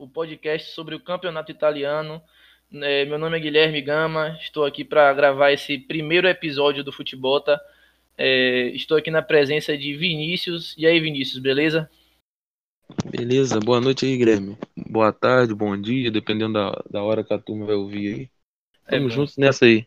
o podcast sobre o campeonato italiano. É, meu nome é Guilherme Gama, estou aqui para gravar esse primeiro episódio do Futebolta. É, estou aqui na presença de Vinícius. E aí, Vinícius, beleza? Beleza, boa noite aí, Guilherme. Boa tarde, bom dia, dependendo da, da hora que a turma vai ouvir aí. É Tamo juntos nessa aí.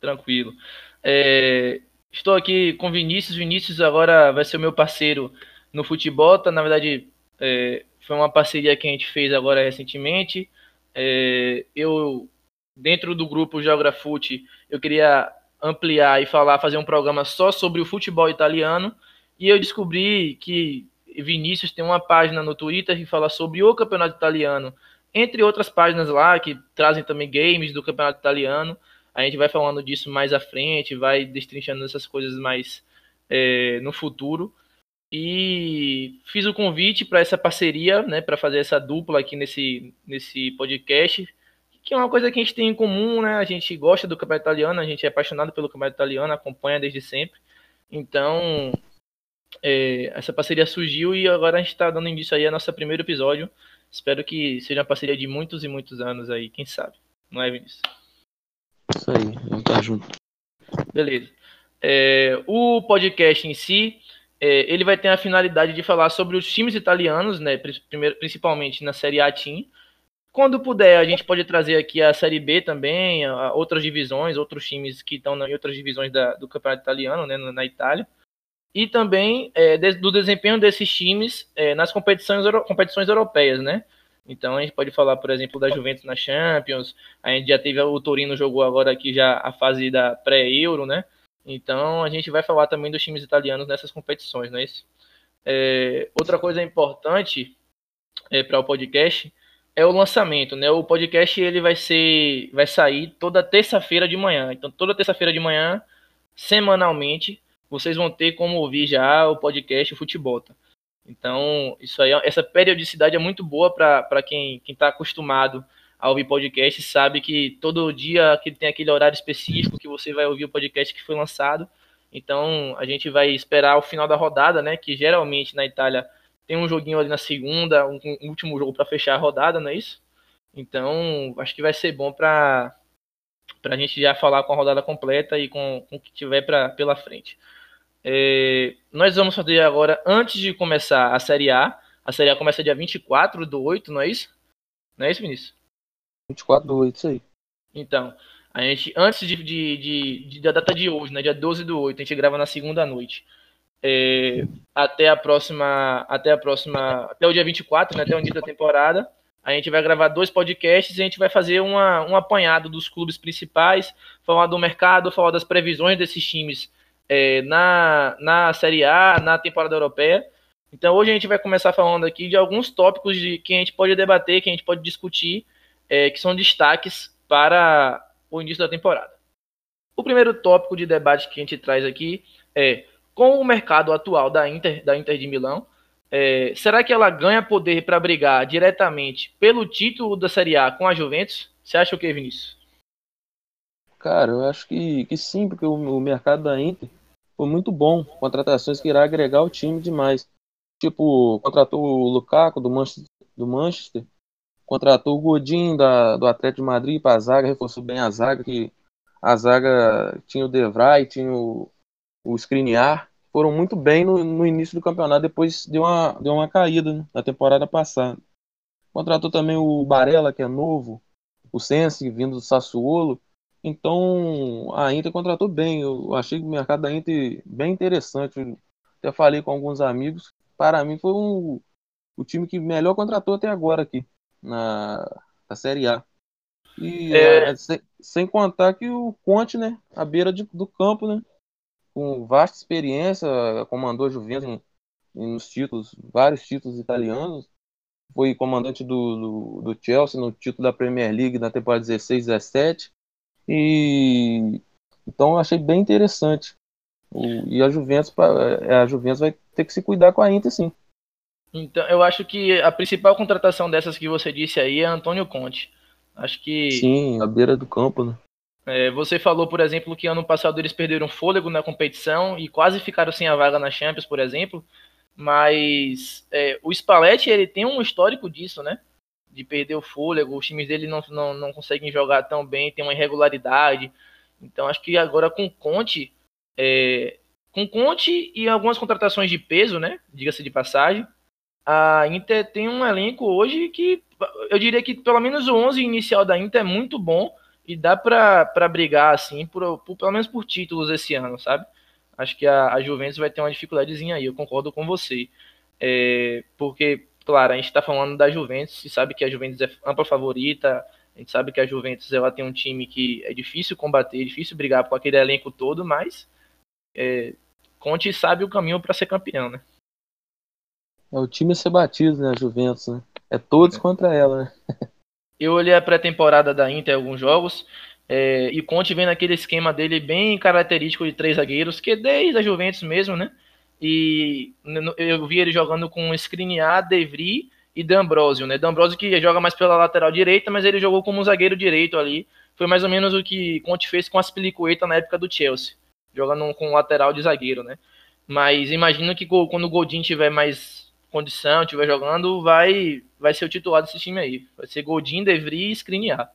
Tranquilo. É, estou aqui com Vinícius. Vinícius agora vai ser o meu parceiro no futebol. Tá, na verdade, é, foi uma parceria que a gente fez agora recentemente. É, eu, dentro do grupo Geografute, eu queria ampliar e falar, fazer um programa só sobre o futebol italiano. E eu descobri que Vinícius tem uma página no Twitter que fala sobre o campeonato italiano, entre outras páginas lá que trazem também games do campeonato italiano. A gente vai falando disso mais à frente, vai destrinchando essas coisas mais é, no futuro. E fiz o convite para essa parceria, né, para fazer essa dupla aqui nesse, nesse podcast, que é uma coisa que a gente tem em comum, né? A gente gosta do campeonato italiano, a gente é apaixonado pelo campeonato italiano, acompanha desde sempre. Então, é, essa parceria surgiu e agora a gente está dando início aí ao nosso primeiro episódio. Espero que seja uma parceria de muitos e muitos anos aí, quem sabe. Não é, Vinícius? Isso aí, vamos estar junto. Beleza. É, o podcast em si, é, ele vai ter a finalidade de falar sobre os times italianos, né, primeiro, principalmente na Série A Team. Quando puder, a gente pode trazer aqui a Série B também, a, a outras divisões, outros times que estão em outras divisões da, do campeonato italiano, né, na Itália. E também é, de, do desempenho desses times é, nas competições, competições europeias, né? Então a gente pode falar, por exemplo, da Juventus na Champions, a gente já teve o Torino jogou agora aqui já a fase da pré-euro, né? Então a gente vai falar também dos times italianos nessas competições, não é isso? É, outra coisa importante é, para o podcast é o lançamento, né? O podcast ele vai ser, vai sair toda terça-feira de manhã. Então toda terça-feira de manhã, semanalmente, vocês vão ter como ouvir já o podcast o Futebota. Então isso aí, essa periodicidade é muito boa para quem está acostumado a ouvir podcast sabe que todo dia que tem aquele horário específico que você vai ouvir o podcast que foi lançado. Então a gente vai esperar o final da rodada, né? Que geralmente na Itália tem um joguinho ali na segunda, um, um último jogo para fechar a rodada, não é isso? Então acho que vai ser bom para para a gente já falar com a rodada completa e com, com o que tiver pra, pela frente. É, nós vamos fazer agora, antes de começar a Série A, a Série A começa dia 24 do 8, não é isso? Não é isso, Vinícius? 24 do 8, isso aí. Então, a gente, antes de, de, de, da data de hoje, né, dia 12 do 8, a gente grava na segunda noite. É, até a próxima, até a próxima, até o dia 24, né, até o início da temporada, a gente vai gravar dois podcasts e a gente vai fazer uma, um apanhado dos clubes principais, falar do mercado, falar das previsões desses times é, na, na Série A, na temporada europeia. Então hoje a gente vai começar falando aqui de alguns tópicos de que a gente pode debater, que a gente pode discutir é, que são destaques para o início da temporada. O primeiro tópico de debate que a gente traz aqui é com o mercado atual da Inter, da Inter de Milão, é, será que ela ganha poder para brigar diretamente pelo título da Série A com a Juventus? Você acha o que, Vinícius? Cara, eu acho que, que sim, porque o, o mercado da Inter foi muito bom. Contratações que irá agregar o time demais. Tipo, contratou o Lukaku do Manchester, do Manchester contratou o Godin da, do Atlético de Madrid para a zaga, reforçou bem a zaga, que a zaga tinha o Devray, tinha o, o Skriniar, foram muito bem no, no, início do campeonato, depois deu uma, deu uma caída né, na temporada passada. Contratou também o Barella, que é novo, o Sense, vindo do Sassuolo. Então, a Inter contratou bem. Eu achei o mercado da Inter bem interessante. Até falei com alguns amigos. Para mim, foi um, o time que melhor contratou até agora aqui na, na Série A. E é... É, sem, sem, contar que o Conte, né, à beira de, do campo, né, com vasta experiência, comandou a Juventus em, nos títulos, vários títulos italianos, foi comandante do, do, do, Chelsea no título da Premier League na temporada 16, 17, e então eu achei bem interessante. O, e a Juventus, a Juventus vai ter que se cuidar com a Inter, sim. Então, eu acho que a principal contratação dessas que você disse aí é Antônio Conte. Acho que. Sim, à beira do campo, né? É, você falou, por exemplo, que ano passado eles perderam fôlego na competição e quase ficaram sem a vaga na Champions, por exemplo. Mas é, o Spalletti, ele tem um histórico disso, né? De perder o fôlego, os times dele não, não, não conseguem jogar tão bem, tem uma irregularidade. Então acho que agora com Conte, é, com Conte e algumas contratações de peso, né? Diga-se de passagem, a Inter tem um elenco hoje que eu diria que pelo menos o 11 inicial da Inter é muito bom e dá para brigar assim, por, por, pelo menos por títulos esse ano, sabe? Acho que a, a Juventus vai ter uma dificuldadezinha aí, eu concordo com você. É, porque, claro, a gente está falando da Juventus e sabe que a Juventus é ampla favorita, a gente sabe que a Juventus ela tem um time que é difícil combater, é difícil brigar com aquele elenco todo, mas é, Conte sabe o caminho para ser campeão, né? É o time a ser batido, né, a Juventus, né? É todos é. contra ela, né? Eu olhei a pré-temporada da Inter em alguns jogos, é, e Conte vem naquele esquema dele bem característico de três zagueiros, que é desde a Juventus mesmo, né? E eu vi ele jogando com Skriniar, Devry e D'Ambrosio, né? D'Ambrosio que joga mais pela lateral direita, mas ele jogou como um zagueiro direito ali. Foi mais ou menos o que Conte fez com a Aspilicueta na época do Chelsea, jogando com lateral de zagueiro, né? Mas imagino que quando o Godin tiver mais condição, estiver jogando, vai vai ser o titular desse time aí. Vai ser Godin, Devry e Skriniar.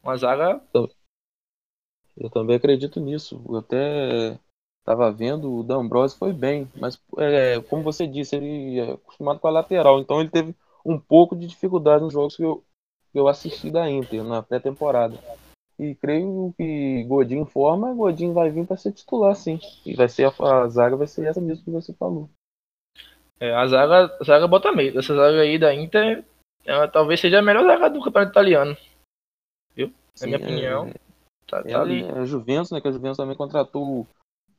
Uma zaga. Eu também acredito nisso. Eu até estava vendo, o D'Ambrosio foi bem, mas é, como você disse, ele é acostumado com a lateral, então ele teve um pouco de dificuldade nos jogos que eu, que eu assisti da Inter na pré-temporada. E creio que Godin forma, Godin vai vir para ser titular, sim. E vai ser a, a, zaga vai ser essa mesmo que você falou. É, a zaga, a zaga bota meio. Essa zaga aí da Inter ela, talvez seja a melhor zaga do campeonato italiano. Viu? Sim, Na minha é, opinião. Tá, tá ali. É a Juventus, né? Que a Juventus também contratou.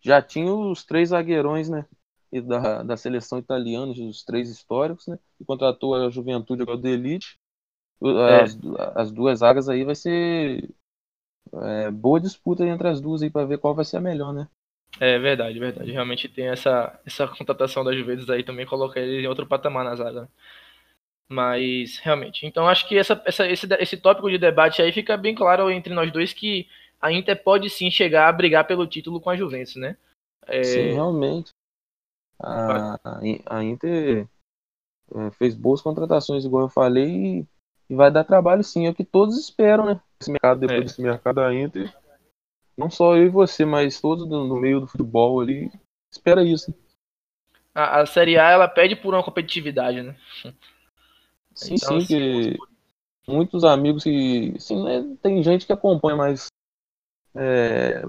Já tinha os três zagueirões, né? Da, da seleção italiana, os três históricos, né? E contratou a Juventude agora do Elite. É. As, as duas zagas aí vai ser é, boa disputa entre as duas aí para ver qual vai ser a melhor, né? É verdade, verdade. Realmente tem essa, essa contratação da Juventus aí também coloca ele em outro patamar na zaga. Mas, realmente. Então, acho que essa, essa, esse, esse tópico de debate aí fica bem claro entre nós dois que a Inter pode sim chegar a brigar pelo título com a Juventus, né? É... Sim, realmente. A, a Inter é, fez boas contratações, igual eu falei, e, vai dar trabalho sim. É o que todos esperam, né? Esse mercado, depois é. desse mercado da Inter. Não só eu e você, mas todos no meio do futebol ali, espera isso. A, a Série A, ela pede por uma competitividade, né? Sim, então, sim, assim, que muitos amigos que. Sim, né, tem gente que acompanha mais. É,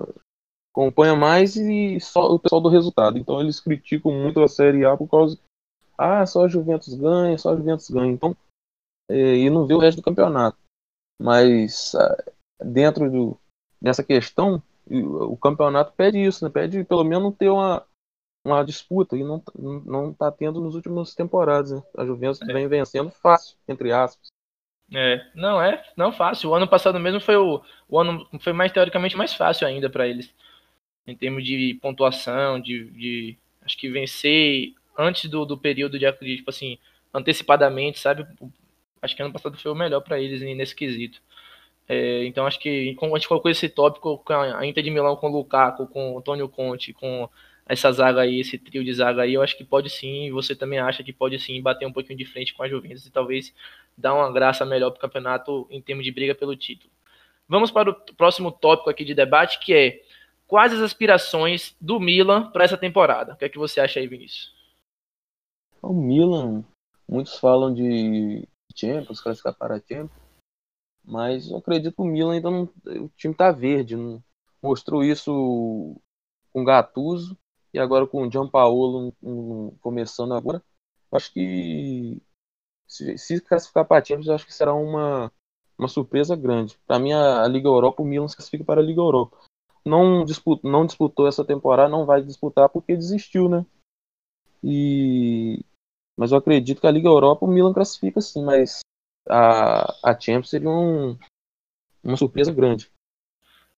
acompanha mais e só o pessoal do resultado. Então eles criticam muito a Série A por causa. Ah, só a Juventus ganha, só a Juventus ganha. Então, é, e não vê o resto do campeonato. Mas dentro do, dessa questão, o campeonato pede isso, né? Pede pelo menos ter uma, uma disputa e não, não tá tendo nos últimos temporadas. Né? A Juventus é. vem vencendo fácil, entre aspas. É, não é, não fácil. O ano passado mesmo foi o, o ano foi mais teoricamente mais fácil ainda para eles em termos de pontuação, de, de acho que vencer antes do, do período de, tipo assim, antecipadamente, sabe? Acho que ano passado foi o melhor para eles nesse quesito. É, então acho que como a gente colocou esse tópico com a Inter de Milão com o Lukaku, com o Antônio Conte, com essa zaga aí, esse trio de zaga aí, eu acho que pode sim, você também acha que pode sim bater um pouquinho de frente com a Juventus e talvez dar uma graça melhor para o campeonato em termos de briga pelo título. Vamos para o próximo tópico aqui de debate, que é quais as aspirações do Milan para essa temporada? O que é que você acha aí, Vinícius? O Milan, muitos falam de Champions, classificar para Champions, mas eu acredito que o Milan ainda não, o time está verde, não mostrou isso com Gattuso e agora com o Gianpaolo um, um, começando agora, acho que se, se classificar para Champions, acho que será uma, uma surpresa grande. Para mim, a, a, Liga Europa, o Milan se classifica para a Liga Europa. Não disputou, não disputou essa temporada, não vai disputar porque desistiu, né? E mas eu acredito que a Liga Europa o Milan classifica sim, mas a, a Champions seria um, uma surpresa grande.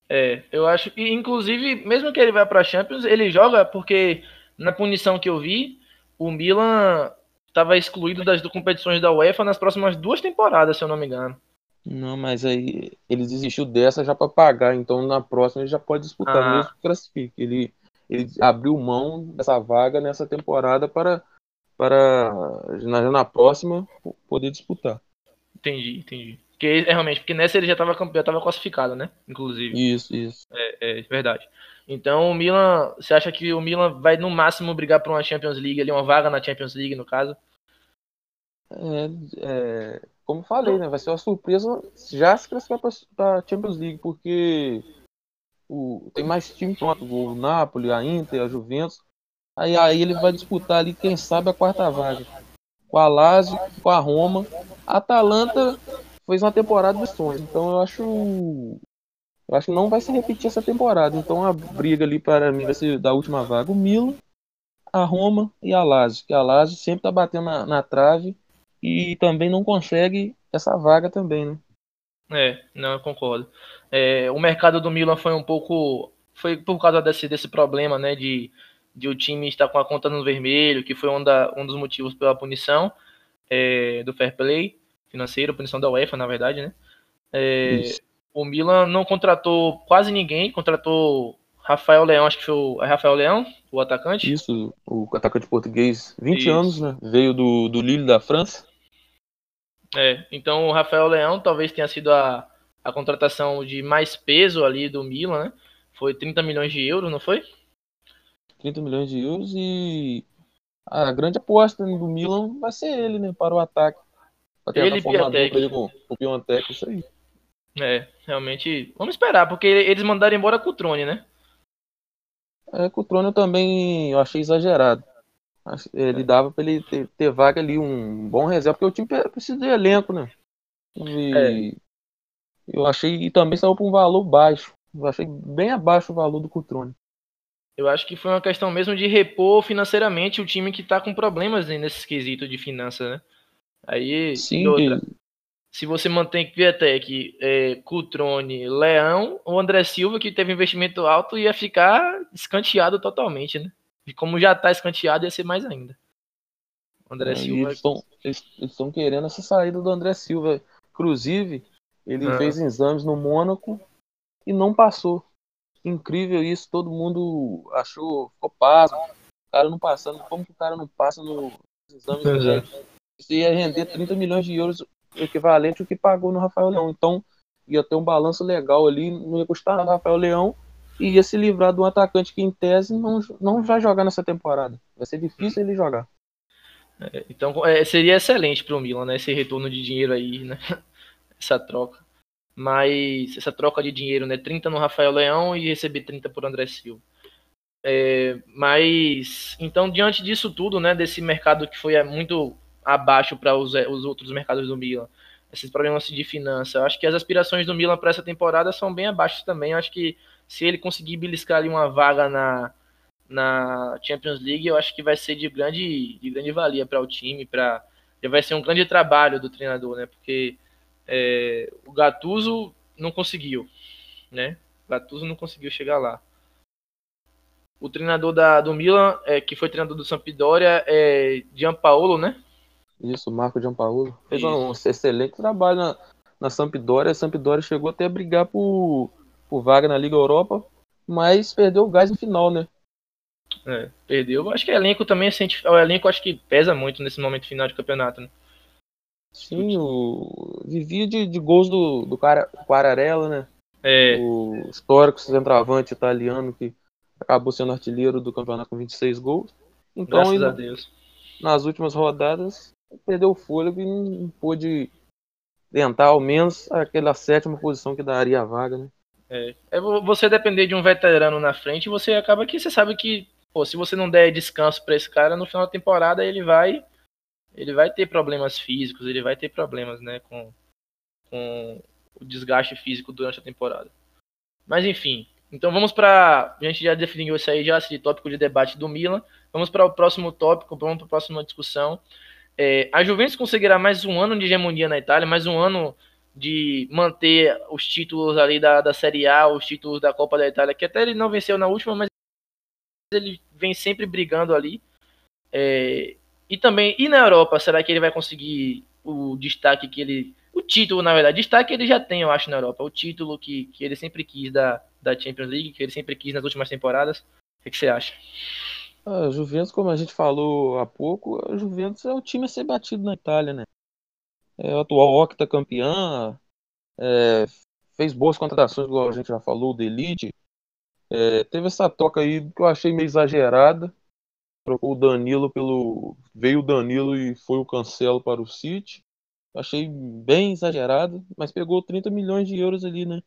É, eu acho que, inclusive, mesmo que ele vá para Champions, ele joga porque, na punição que eu vi, o Milan estava excluído das competições da UEFA nas próximas duas temporadas, se eu não me engano. Não, mas aí ele desistiu dessa já para pagar, então na próxima ele já pode disputar, ah. mesmo que classifique. Ele, ele abriu mão dessa vaga nessa temporada para para na, na próxima poder disputar. Entendi, entendi. Porque é, realmente, porque nessa ele já estava já tava classificado, né? Inclusive. Isso, isso. É, é, verdade. Então o Milan, você acha que o Milan vai no máximo brigar por uma Champions League, ali uma vaga na Champions League no caso? É, é, como falei, né? Vai ser uma surpresa já se classificar para a Champions League, porque o, tem mais time pronto, o Napoli, a Inter, a Juventus. Aí, aí ele vai disputar ali, quem sabe, a quarta vaga. Com a Lazio, com a Roma. Atalanta fez uma temporada de sonhos. Então eu acho. Eu acho que não vai se repetir essa temporada. Então a briga ali para mim vai ser da última vaga. O Milan, a Roma e a Lazio. Que a Lazio sempre tá batendo na, na trave e também não consegue essa vaga também, né? É, não, eu concordo. É, o mercado do Milan foi um pouco. Foi por causa desse, desse problema, né? De, de o time estar com a conta no vermelho, que foi um, da, um dos motivos pela punição é, do fair play financeiro, punição da UEFA, na verdade, né? É, o Milan não contratou quase ninguém, contratou Rafael Leão, acho que foi o é Rafael Leão, o atacante. Isso, o atacante português, 20 Isso. anos, né? Veio do, do Lille da França. É, então o Rafael Leão talvez tenha sido a, a contratação de mais peso ali do Milan, né? Foi 30 milhões de euros, não foi? 30 milhões de euros e a grande aposta do Milan vai ser ele, né? Para o ataque. Pra ele e Ele com, com o Piontek, isso aí. É, realmente. Vamos esperar, porque eles mandaram embora com o Trone, né? É, com o Trone eu também eu achei exagerado. Ele dava pra ele ter, ter, vaga ali, um bom reserva, porque o time precisa de elenco, né? E é. eu achei, e também saiu por um valor baixo. Eu achei bem abaixo o valor do Cutrone. Eu acho que foi uma questão mesmo de repor financeiramente o time que tá com problemas nesse quesito de finanças, né? Aí, Sim, outra, se você mantém Kwiatek, é, Cutrone, Leão, o André Silva, que teve investimento alto, ia ficar escanteado totalmente, né? E como já tá escanteado, ia ser mais ainda. O André é, Silva. Eles estão querendo essa saída do André Silva. Inclusive, ele ah. fez exames no Mônaco e não passou. Incrível isso, todo mundo achou, ficou pasmo. O cara não passando, como que o cara não passa nos exames? É. Isso ia render 30 milhões de euros, equivalente ao que pagou no Rafael Leão. Então, ia ter um balanço legal ali, não ia custar nada Rafael Leão e ia se livrar de um atacante que, em tese, não, não vai jogar nessa temporada. Vai ser difícil ele jogar. É, então, é, seria excelente para o Milan, né? Esse retorno de dinheiro aí, né? Essa troca. Mas, essa troca de dinheiro, né? 30 no Rafael Leão e receber 30 por André Silva. É, mas, então, diante disso tudo, né? Desse mercado que foi muito abaixo para os, os outros mercados do Milan esses problemas de finança. Eu acho que as aspirações do Milan para essa temporada são bem abaixo também. Eu acho que se ele conseguir beliscar ali uma vaga na, na Champions League, eu acho que vai ser de grande, de grande valia para o time, para vai ser um grande trabalho do treinador, né? Porque é, o Gattuso não conseguiu, né? O Gattuso não conseguiu chegar lá. O treinador da, do Milan, é, que foi treinador do Sampdoria, é Gianpaolo, né? Isso, Marco Gianpaolo. Fez um excelente trabalho na, na Sampdoria. A Sampdoria chegou até a brigar por por vaga na Liga Europa, mas perdeu o gás no final, né? É, perdeu. Acho que o elenco também sente. O elenco acho que pesa muito nesse momento final de campeonato, né? Sim, o. Vivia de, de gols do, do cara, Quararella, né? É. O histórico centroavante italiano que acabou sendo artilheiro do campeonato com 26 gols. Então, Graças ele, a Deus. nas últimas rodadas, perdeu o fôlego e não pôde tentar ao menos aquela sétima posição que daria a vaga, né? É, é você depender de um veterano na frente, você acaba que você sabe que, pô, se você não der descanso para esse cara no final da temporada, ele vai ele vai ter problemas físicos, ele vai ter problemas, né, com, com o desgaste físico durante a temporada. Mas enfim, então vamos para a gente já definiu isso aí já esse tópico de debate do Milan. Vamos para o próximo tópico, vamos para a próxima discussão. É, a Juventus conseguirá mais um ano de hegemonia na Itália, mais um ano de manter os títulos ali da, da Série A, os títulos da Copa da Itália, que até ele não venceu na última, mas ele vem sempre brigando ali. É, e também, e na Europa, será que ele vai conseguir o destaque que ele. O título, na verdade, destaque ele já tem, eu acho, na Europa. O título que, que ele sempre quis da, da Champions League, que ele sempre quis nas últimas temporadas. O que, você acha? A Juventus, como a gente falou há pouco, a Juventus é o time a ser batido na Itália, né? É o atual octa campeã, é, fez boas contratações, igual a gente já falou, do Elite. É, teve essa toca aí que eu achei meio exagerada. Trocou o Danilo pelo. Veio o Danilo e foi o Cancelo para o City. Achei bem exagerado, mas pegou 30 milhões de euros ali, né?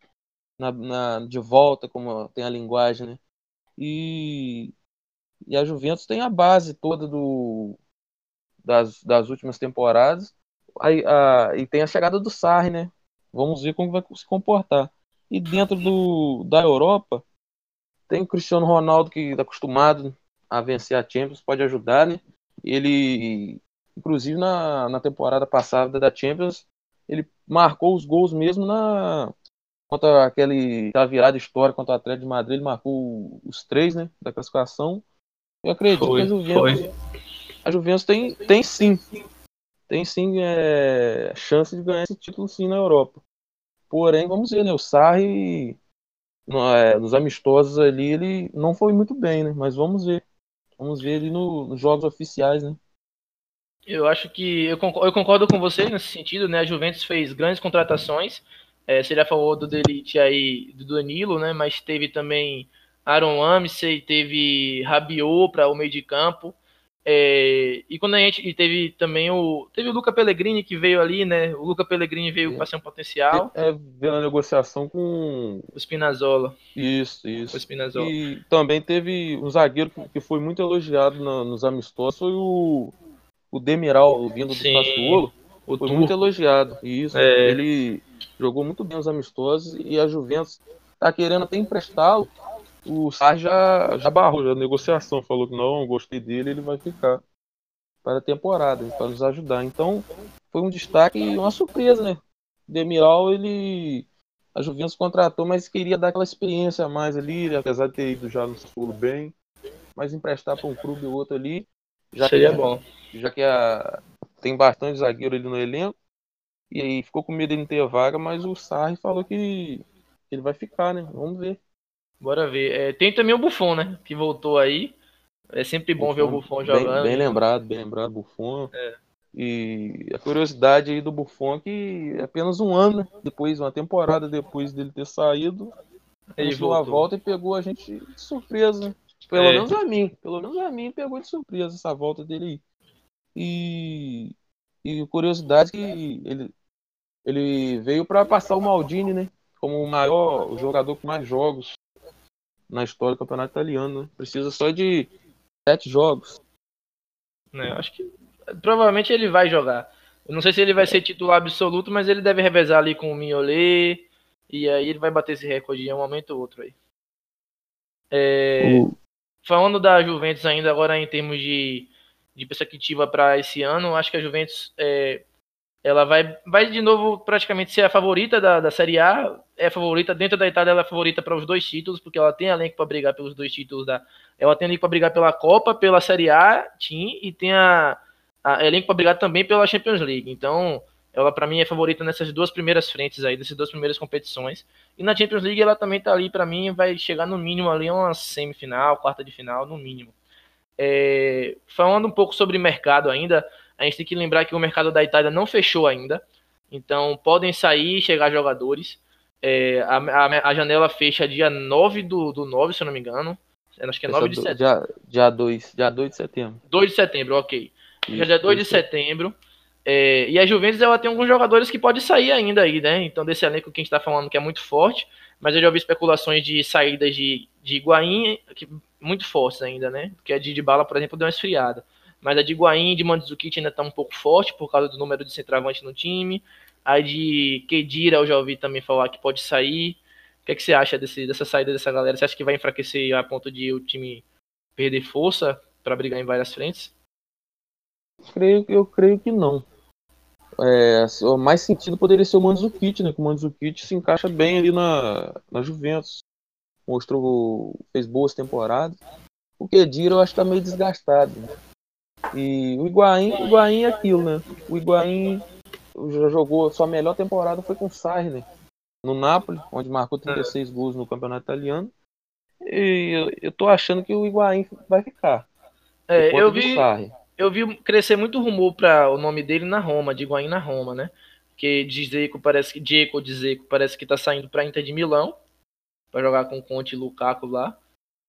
Na, na, de volta, como tem a linguagem, né? E, e a Juventus tem a base toda do, das, das últimas temporadas. A, e tem a chegada do Sarri, né? Vamos ver como vai se comportar. E dentro do, da Europa, tem o Cristiano Ronaldo que está acostumado a vencer a Champions, pode ajudar, né? Ele, inclusive na, na temporada passada da Champions, ele marcou os gols mesmo na contra aquele aquela virada histórica contra o Atlético de Madrid, ele marcou os três, né, da classificação. Eu acredito foi, que a Juventus, a Juventus tem, tem sim, tem sim é, chance de ganhar esse título sim na Europa. Porém, vamos ver, né, o Sarri é, nos amistosos ali ele não foi muito bem, né, mas vamos ver. Vamos ver ele no, nos jogos oficiais, né. Eu acho que eu concordo, eu concordo, com você nesse sentido, né? A Juventus fez grandes contratações. É, a favor do Delite aí do Danilo, né? Mas teve também Aaron Ramsey, teve Rabiot para o meio de campo. É, e quando a gente e teve também o teve o Luca Pellegrini que veio ali, né? O Luca Pellegrini veio é. para ser um potencial. É, veio na negociação com o Spinazzola. Isso, isso. O Spinazzola. E também teve um zagueiro que foi muito elogiado nos amistosos, foi o o Demiral vindo do Sim, Sassuolo foi turco. muito elogiado. Isso, é. ele jogou muito bem os amistosos e a Juventus tá querendo até emprestá-lo. O Sarri já, já barrou a negociação, falou que não, gostei dele, ele vai ficar para a temporada, para nos ajudar. Então, foi um destaque e uma surpresa, né? Demiral, ele a Juventus contratou, mas queria dar aquela experiência a mais ali, apesar de ter ido já no Sassuolo bem, mas emprestar para um clube ou outro ali, já seria bom já que a, tem bastante zagueiro ali no elenco. E aí ficou com medo de não ter vaga, mas o Sarri falou que ele vai ficar, né? Vamos ver. Bora ver. É, tem também o Buffon, né? Que voltou aí. É sempre bom Buffon, ver o Buffon jogando. Bem, bem lembrado, bem lembrado, Buffon. É. E a curiosidade aí do Buffon é que é apenas um ano depois, uma temporada depois dele ter saído, ele voltou a volta e pegou a gente de surpresa. Pelo é. menos a mim. Pelo menos a mim pegou de surpresa essa volta dele aí. E, e curiosidade que ele, ele veio para passar o Maldini, né? Como o maior o jogador com mais jogos na história do campeonato italiano. Né? Precisa só de sete jogos. É, acho que provavelmente ele vai jogar. Eu não sei se ele vai ser titular absoluto, mas ele deve revezar ali com o Mignolet. E aí ele vai bater esse recorde em um momento ou outro aí. É, o... Falando da Juventus ainda agora em termos de de perspectiva para esse ano, acho que a Juventus é, ela vai, vai de novo praticamente ser a favorita da, da Série A, é a favorita dentro da Itália, ela é favorita para os dois títulos, porque ela tem elenco para brigar pelos dois títulos da, ela tem elenco para brigar pela Copa, pela Série A, team, e tem a, a elenco para brigar também pela Champions League. Então, ela para mim é favorita nessas duas primeiras frentes aí, dessas duas primeiras competições. E na Champions League ela também tá ali para mim vai chegar no mínimo ali a uma semifinal, quarta de final no mínimo. É, falando um pouco sobre mercado ainda, a gente tem que lembrar que o mercado da Itália não fechou ainda, então podem sair e chegar jogadores. É, a, a, a, janela fecha dia 9 do, do 9, se eu não me engano. Acho que é 9 de setembro. Dia, dia, 2, dia 2 de setembro. 2 de setembro, ok. Isso, dia 2 de setembro. É, e a Juventus ela tem alguns jogadores que podem sair ainda aí, né? Então, desse elenco que a gente está falando que é muito forte, mas eu já ouvi especulações de saídas de, de Higuaín, que muito fortes ainda, né? Que a de, de bala, por exemplo, deu uma esfriada. Mas a de Guaim de Mandzukic ainda está um pouco forte por causa do número de centroavante no time. A de Kedira eu já ouvi também falar que pode sair. O que, é que você acha desse, dessa saída dessa galera? Você acha que vai enfraquecer a ponto de o time perder força para brigar em várias frentes? Creio, eu creio que não. É, o mais sentido poderia ser o Mandzukic, né? Que o Mandzukic se encaixa bem ali na, na Juventus mostrou, fez boas temporadas. O Kedira eu acho que tá meio desgastado. Né? E o Higuaín, o Higuaín é aquilo, né? O Higuaín já jogou, sua melhor temporada foi com o Sarri, né? no Napoli, onde marcou 36 gols no campeonato italiano. E eu, eu tô achando que o Higuaín vai ficar. É, eu vi, eu vi crescer muito rumor para o nome dele na Roma, de Higuaín na Roma, né? Que Dzeko parece que Dzeko Dzeko parece que tá saindo para Inter de Milão para jogar com Conte e Lukaku lá.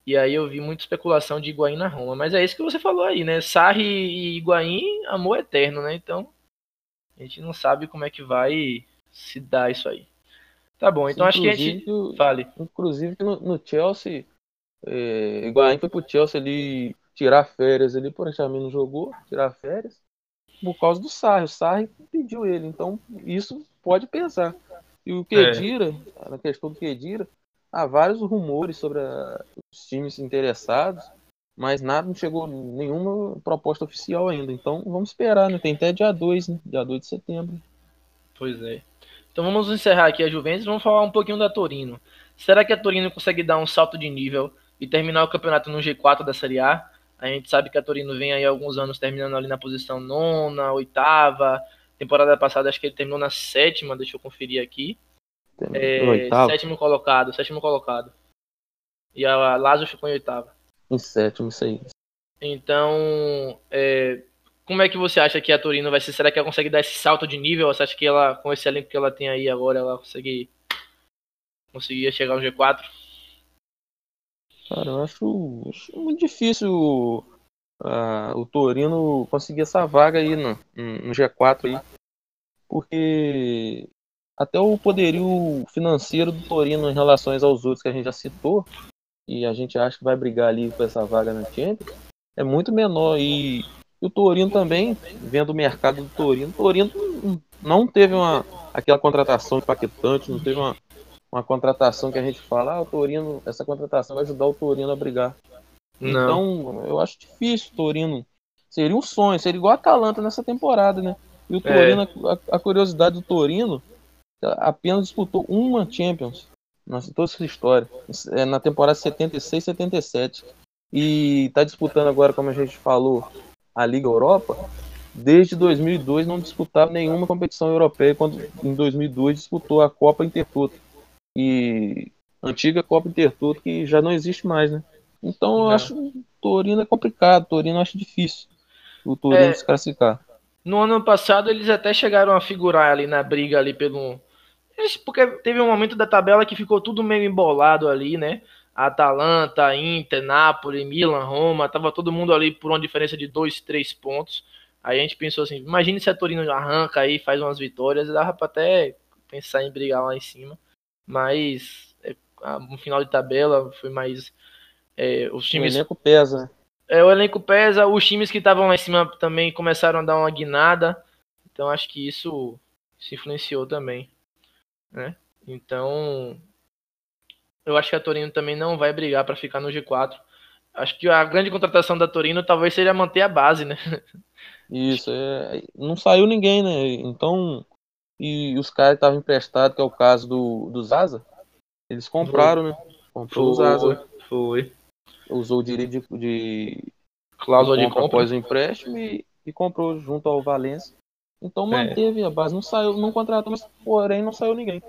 E aí eu vi muita especulação de Higuaín na Roma, mas é isso que você falou aí, né? Sarri e Higuaín, amor eterno, né? Então a gente não sabe como é que vai se dar isso aí. Tá bom, então acho que a gente fale. Inclusive no, no Chelsea, é, Higuaín foi pro Chelsea ali tirar férias ali, por mim não jogou, tirar férias, por causa do Sarri. O Sarri pediu ele, então isso pode pensar. E o Kedira, é. na questão do Kedira, há vários rumores sobre a, os times interessados, mas nada não chegou nenhuma proposta oficial ainda. Então vamos esperar, né? Tem até dia 2, né? Dia 2 de setembro. Pois é. Então vamos encerrar aqui a Juventus vamos falar um pouquinho da Torino. Será que a Torino consegue dar um salto de nível e terminar o campeonato no G4 da Série A? A gente sabe que a Torino vem aí alguns anos terminando ali na posição nona, oitava. Temporada passada acho que ele terminou na sétima, deixa eu conferir aqui. É, sétimo colocado, sétimo colocado. E a Lazio ficou em oitava. Em sétimo, isso aí. Então, é, como é que você acha que a Torino vai ser? Será que ela consegue dar esse salto de nível? Você acha que ela, com esse elenco que ela tem aí agora, ela consegue conseguir chegar ao G4? Cara, eu acho, acho muito difícil uh, o Torino conseguir essa vaga aí no, no G4 aí. Porque até o poderio financeiro do Torino em relação aos outros que a gente já citou, e a gente acha que vai brigar ali com essa vaga na Champions, é muito menor. E, e o Torino também, vendo o mercado do Torino, o Torino não teve uma, aquela contratação impactante, não teve uma, uma contratação que a gente fala, ah, o Torino, essa contratação vai ajudar o Torino a brigar. Não. Então, eu acho difícil o Torino. Seria um sonho, seria igual a Atalanta nessa temporada, né? E o é. Torino, é. a, a, curiosidade do Torino, apenas disputou uma Champions nossa, toda essa história. É na temporada 76, 77. E está disputando agora, como a gente falou, a Liga Europa. Desde 2002 não disputava nenhuma competição europeia, quando em 2002 disputou a Copa Intertoto e antiga Copa Intertoto que já não existe mais, né? Então eu não. acho o Torino é complicado, o Torino eu acho difícil o Torino é, se classificar. No ano passado eles até chegaram a figurar ali na briga ali pelo porque teve um momento da tabela que ficou tudo meio embolado ali, né? Atalanta, Inter, Napoli, Milan, Roma, tava todo mundo ali por uma diferença de dois, três pontos. Aí a gente pensou assim, imagine se a Torino arranca aí, faz umas vitórias, dava pra até pensar em brigar lá em cima mas é, no final de tabela foi mais. É, os times. O elenco pesa. É, o elenco pesa, os times que estavam lá em cima também começaram a dar uma guinada. Então acho que isso se influenciou também. Né? Então. Eu acho que a Torino também não vai brigar para ficar no G4. Acho que a grande contratação da Torino talvez seja manter a base, né? Isso, é, não saiu ninguém, né? Então e os caras estavam emprestados, que é o caso do, do Zaza. Eles compraram, né? Comprou o Zaza. Foi. Usou o direito de, de cláusula de compra após o empréstimo e, e comprou junto ao Valência. Então é. manteve é. a base, não saiu, não contratou, mas porém não saiu ninguém.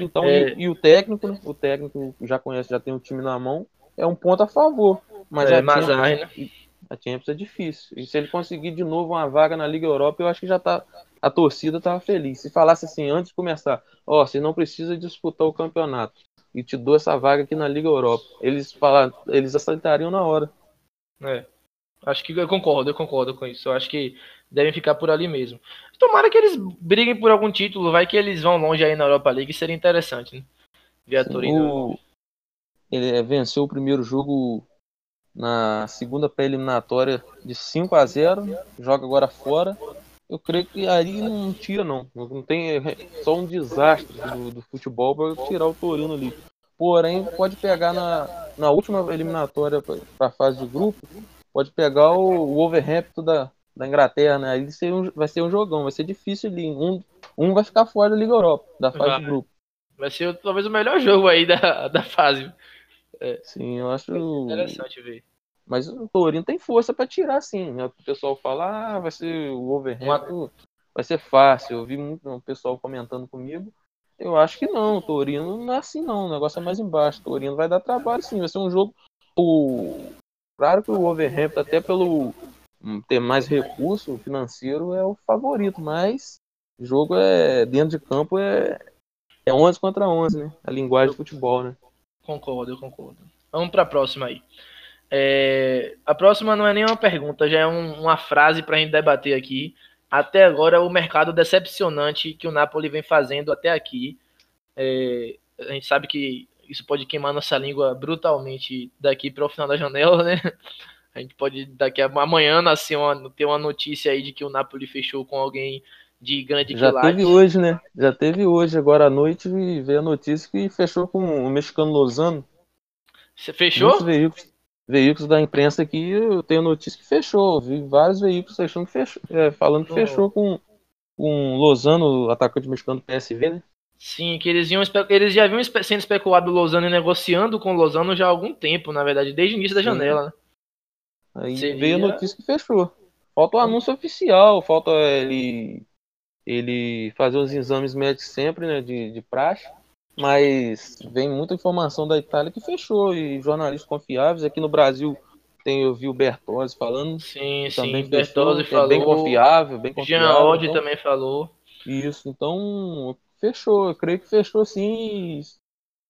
Então, é. e, e, o técnico, né? O técnico já conhece, já tem o time na mão, é um ponto a favor. Mas é, a, Mazar, Champions, né? a Champions é difícil. E se ele conseguir de novo uma vaga na Liga Europa, eu acho que já tá a torcida estava feliz. Se falasse assim antes de começar, ó, oh, você não precisa disputar o campeonato e te dou essa vaga aqui na Liga Europa, eles falar, eles aceitariam na hora. É. Acho que eu concordo, eu concordo com isso. Eu acho que devem ficar por ali mesmo. Tomara que eles briguem por algum título, vai que eles vão longe aí na Europa League, seria interessante, né? Ver a Torino. O... Ele venceu o primeiro jogo na segunda pré-eliminatória de 5 a 0 joga agora fora eu creio que aí não tira, não. Não tem é só um desastre do, do futebol para tirar o Torino ali. Porém, pode pegar na, na última eliminatória para a fase de grupo, pode pegar o, o Wolverhampton da, da Inglaterra, né? Ser um, vai ser um jogão, vai ser difícil ali. Um, um vai ficar fora da Liga Europa, da fase vai. de grupo. Vai ser talvez o melhor jogo aí da, da fase. É. Sim, eu acho. Interessante ver. Mas o Torino tem força para tirar, sim. Né? O pessoal fala, ah, vai ser o Wolverhampton, vai ser fácil. Eu vi muito o pessoal comentando comigo. Eu acho que não, o Torino não é assim não, o negócio é mais embaixo. O Torino vai dar trabalho sim, vai ser um jogo. O, Claro que o Wolverhampton, até pelo ter mais recurso financeiro, é o favorito, mas jogo é dentro de campo é, é 11 contra 11, né? A linguagem de futebol, né? Concordo, eu concordo. Vamos para a próxima aí. É, a próxima não é nem uma pergunta, já é um, uma frase para a gente debater aqui. Até agora, o mercado decepcionante que o Napoli vem fazendo até aqui. É, a gente sabe que isso pode queimar nossa língua brutalmente daqui para o final da janela, né? A gente pode daqui a amanhã nascer uma, ter uma notícia aí de que o Napoli fechou com alguém de grande Já quilate. teve hoje, né? Já teve hoje, agora à noite, veio a notícia que fechou com o mexicano Lozano. Você fechou? Muitos veículos, veículos da imprensa aqui, eu tenho notícia que fechou. Vi vários veículos achando que fechou, é, falando que fechou com, com Lozano, atacante mexicano do PSV, né? Sim, que eles, iam, eles já haviam sendo especulado Lozano e negociando com Lozano já há algum tempo, na verdade, desde o início da janela. Né? Aí Seria... veio a notícia que fechou. Falta o anúncio oficial, falta ele, ele fazer os exames médicos sempre, né, de, de praxe. Mas vem muita informação da Itália que fechou e jornalistas confiáveis. Aqui no Brasil tem, eu vi o Bertozzi falando. Sim, sim, Bertozzi fechou, falou. É bem confiável, bem confiável. Jean Oddi então, também falou. Isso, então fechou. Eu creio que fechou sim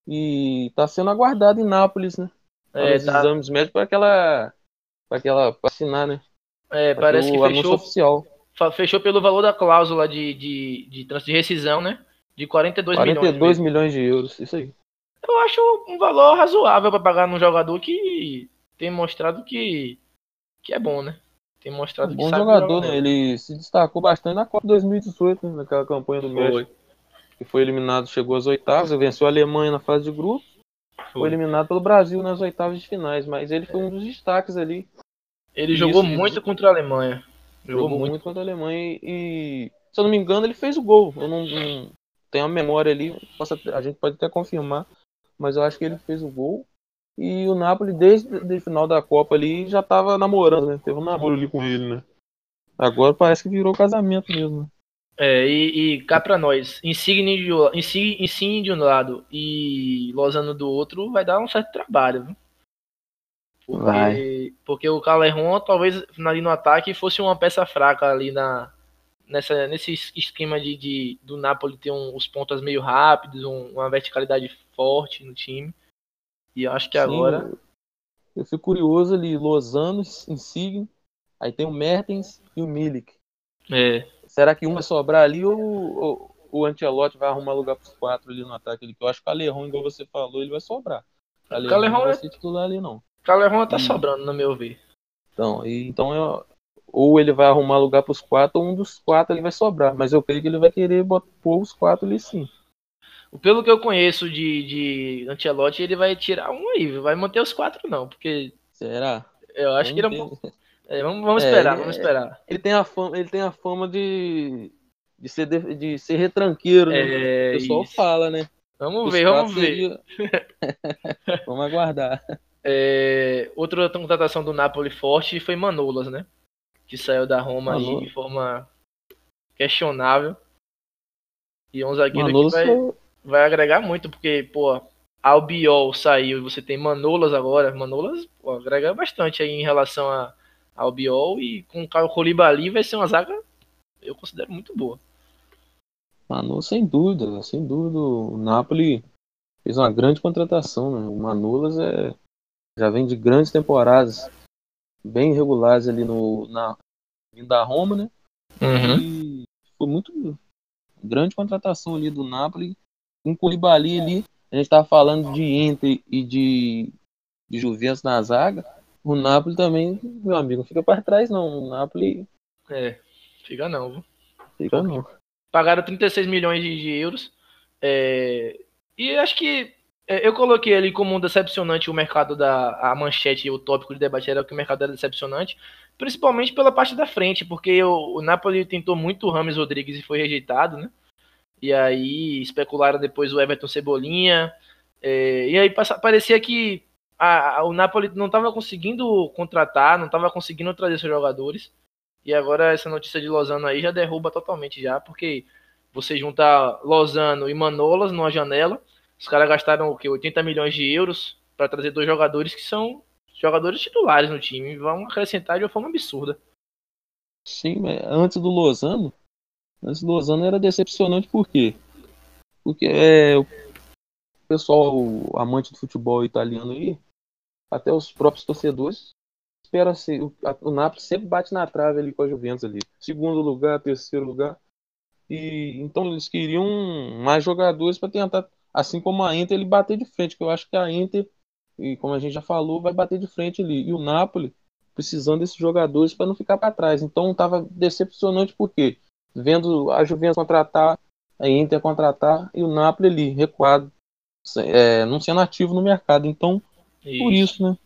e está sendo aguardado em Nápoles, né? É, os tá... exames médicos para aquela. Para aquela. Pra assinar, né? É, pra parece que fechou. Oficial. Fechou pelo valor da cláusula de, de, de, de rescisão, né? de 42, 42 milhões. milhões de euros, isso aí. Eu acho um valor razoável para pagar num jogador que tem mostrado que, que é bom, né? Tem mostrado um que bom jogador, né? Ele se destacou bastante na Copa 2018, né? naquela campanha do México. Que foi eliminado, chegou às oitavas, venceu a Alemanha na fase de grupo. Foi. foi eliminado pelo Brasil nas oitavas de finais, mas ele foi um dos destaques ali. Ele jogou isso, muito contra a Alemanha. Jogou, jogou muito. muito. contra a Alemanha e, se eu não me engano, ele fez o gol. Eu não, não, tem uma memória ali, possa, a gente pode até confirmar, mas eu acho que ele fez o gol. E o Napoli, desde o final da Copa ali, já tava namorando, né? Teve um namoro ali com ele, né? Agora parece que virou casamento mesmo. É, e, e cá pra nós, Insigne de, Insigne, Insigne de um lado e Lozano do outro, vai dar um certo trabalho, viu? Porque, vai. porque o Calerron, talvez ali no ataque, fosse uma peça fraca ali na, nessa, nesse esquema de, de do Napoli ter um, os pontas meio rápidos, um, uma verticalidade forte no time. E eu acho que Sim, agora. Eu fico curioso ali, Lozano, Insigne, aí tem o Mertens e o Milik. É. Será que um vai sobrar ali ou, ou o Antelote vai arrumar lugar para os quatro ali no ataque? Ali, que eu acho que o Calerron, igual você falou, ele vai sobrar. O Calerron não vai é... ser titular ali, não. O Calerron tá hum. sobrando, no meu ver. Então, e, então eu, ou ele vai arrumar lugar para os quatro, ou um dos quatro ele vai sobrar. Mas eu creio que ele vai querer pôr os quatro ali sim. Pelo que eu conheço de, de Ancelotti, ele vai tirar um aí, vai manter os quatro não, porque. Será? Eu acho que ele é um é, vamos, vamos é, esperar, vamos esperar. Ele tem a fama, ele tem a fama de, de, ser, de, de ser retranqueiro, né? É, o pessoal isso. fala, né? Vamos Os ver, vamos ver. vamos aguardar. É, outra contratação do Napoli forte foi Manolas, né? que saiu da Roma aí de forma questionável. E é um zagueiro Manolas que vai, foi... vai agregar muito, porque, pô, Albiol saiu e você tem Manolas agora. Manolas pô, agrega bastante aí em relação a Albiol e com o Caio Colibali vai ser uma zaga, eu considero muito boa. Manolas, sem dúvida, sem dúvida. O Napoli fez uma grande contratação, né? O Manolas é, já vem de grandes temporadas bem regulares ali no, na da Roma, né? Uhum. E foi muito grande contratação ali do Napoli. Com o Koulibaly ali, a gente tava falando de Inter e de, de Juventus na zaga. O Napoli também, meu amigo, fica para trás não. O Napoli... É, fica não, viu? Fica não. Pagaram 36 milhões de, de euros. É, e acho que é, eu coloquei ali como um decepcionante o mercado da a manchete, o tópico de debate era que o mercado era decepcionante, principalmente pela parte da frente, porque o, o Napoli tentou muito o Rames Rodrigues e foi rejeitado, né? E aí especularam depois o Everton Cebolinha, é, e aí parecia que a, o Napoli não estava conseguindo contratar, não estava conseguindo trazer seus jogadores, e agora essa notícia de Lozano aí já derruba totalmente já, porque você junta Lozano e Manolas numa janela, os caras gastaram o que 80 milhões de euros para trazer dois jogadores que são jogadores titulares no time. Vão acrescentar de uma forma absurda. Sim, mas antes do Lozano, antes do Lozano era decepcionante por quê? Porque é, o pessoal o amante do futebol italiano aí, até os próprios torcedores, espera ser. O, o Napoli sempre bate na trave ali com a Juventus ali. Segundo lugar, terceiro lugar. E então eles queriam mais jogadores para tentar, assim como a Inter, ele bater de frente, que eu acho que a Inter, e como a gente já falou, vai bater de frente ali. E o Napoli precisando desses jogadores para não ficar para trás. Então estava decepcionante porque vendo a Juventus contratar, a Inter contratar e o Napoli ali recuado, é, não sendo ativo no mercado. Então, isso. por isso, né?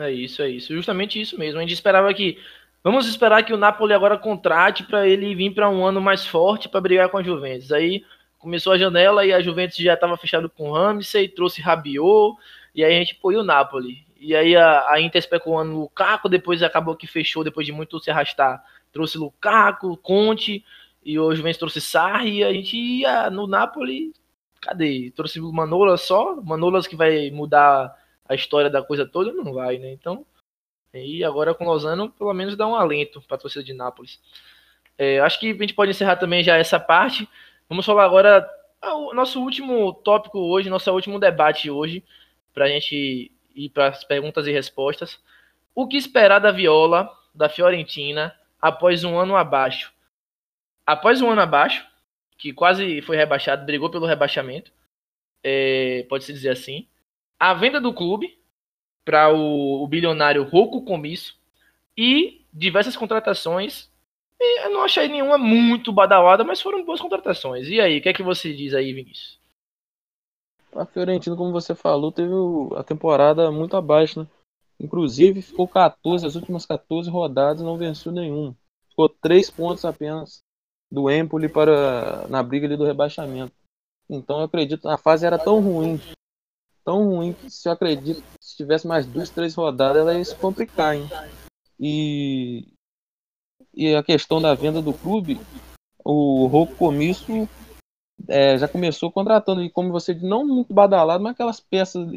É isso, é isso. Justamente isso mesmo. A gente esperava que Vamos esperar que o Napoli agora contrate para ele vir para um ano mais forte para brigar com a Juventus. Aí começou a janela e a Juventus já estava fechado com o Ramsey, trouxe Rabiot, e aí a gente põe o Napoli. E aí a, a Inter especulando no Lukaku, depois acabou que fechou, depois de muito se arrastar. Trouxe Lukaku, Conte, e o Juventus trouxe Sarri, e a gente ia no Napoli, cadê? Trouxe o Manolas só, Manolas que vai mudar a história da coisa toda, não vai, né? Então e agora com Lozano, pelo menos dá um alento para a torcida de Nápoles. É, acho que a gente pode encerrar também já essa parte. Vamos falar agora ah, o nosso último tópico hoje, nosso último debate hoje, para a gente ir para as perguntas e respostas. O que esperar da Viola, da Fiorentina, após um ano abaixo? Após um ano abaixo, que quase foi rebaixado, brigou pelo rebaixamento, é, pode-se dizer assim. A venda do clube, para o, o, bilionário Rocco Comisso e diversas contratações. E eu não achei nenhuma muito badalada, mas foram boas contratações. E aí, o que é que você diz aí, Vinícius? A Fiorentina, como você falou, teve a temporada muito abaixo, né? Inclusive, ficou 14, as últimas 14 rodadas não venceu nenhum. Ficou 3 pontos apenas do Empoli para na briga ali do rebaixamento. Então eu acredito, a fase era tão ruim tão ruim que se eu acredito se tivesse mais duas, três rodadas, ela ia se complicar, hein? E, e a questão da venda do clube, o Rouco Comício é, já começou contratando, e como você disse, não muito badalado, mas aquelas peças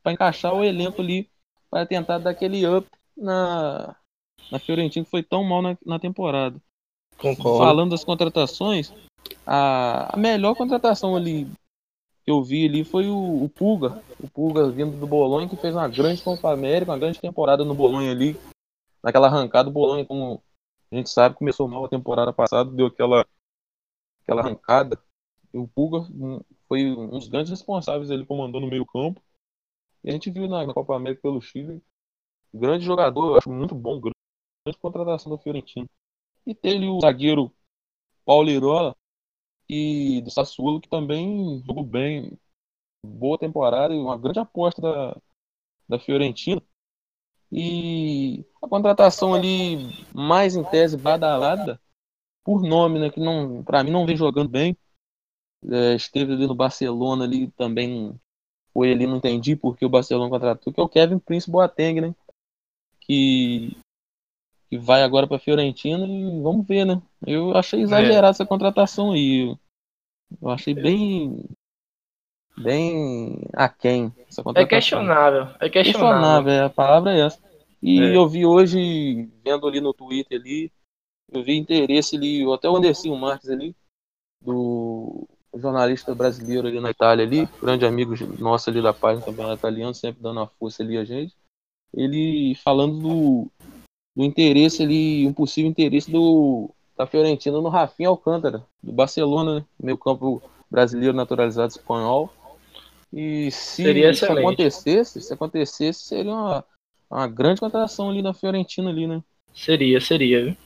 para encaixar o elenco ali, para tentar dar aquele up na, na Fiorentina, que foi tão mal na, na temporada. Concordo. Falando das contratações, a, a melhor contratação ali que eu vi ali foi o, o Pulga, o Pulga vindo do Bolonha, que fez uma grande Copa América, uma grande temporada no Bolonha ali. Naquela arrancada, o Bolonha, como a gente sabe, começou mal a temporada passada, deu aquela, aquela arrancada. E o Pulga foi um dos grandes responsáveis, ele comandou no meio campo. E a gente viu na, Copa América pelo Chile, grande jogador, eu acho muito bom, grande contratação do Fiorentino. E tem o zagueiro Paulo Irola, e do Sassuolo, que também jogou bem, boa temporada e uma grande aposta da, da Fiorentina. E a contratação ali mais em tese badalada por nome, né, que não, para mim não vem jogando bem. É, esteve ali no Barcelona ali também foi ali, não entendi porque o Barcelona contratou, que é o Kevin Prince Boateng, né? Que que vai agora para Fiorentina e vamos ver, né? Eu achei exagerado é. essa contratação aí. Eu achei bem bem aquém essa contratação. É questionável, é questionável. questionável é, a palavra é essa. E é. eu vi hoje, vendo ali no Twitter ali, eu vi interesse ali, até o Andercinho Marques ali, do jornalista brasileiro ali na Itália ali, grande amigo nosso ali da página também italiano, sempre dando uma força ali a gente. Ele falando do do interesse ali, um possível interesse do da Fiorentina no Rafinha Alcântara, do Barcelona, né? meio campo brasileiro naturalizado espanhol. E se isso acontecesse, se acontecesse, seria uma, uma grande contratação ali na Fiorentina ali, né? Seria, seria?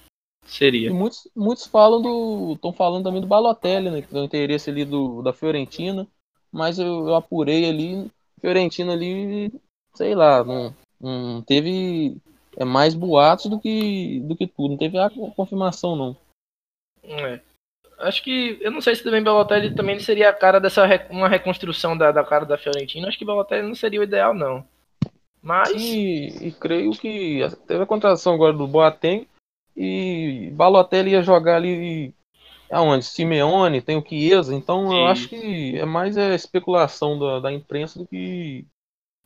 Seria. E muitos, muitos falam do. estão falando também do Balotelli, né? Que tem o interesse ali do, da Fiorentina. Mas eu, eu apurei ali, Fiorentina ali, sei lá, não, não teve é mais boatos do que, do que tudo. Não teve a confirmação, não. É. Acho que. Eu não sei se também Balotelli também seria a cara dessa uma reconstrução da, da cara da Fiorentina. Acho que Balotelli não seria o ideal, não. Mas. E, e creio que teve a contratação agora do Boateng. E Balotelli ia jogar ali. Aonde? Simeone, tem o Chiesa. Então Sim. eu acho que é mais a especulação da, da imprensa do que.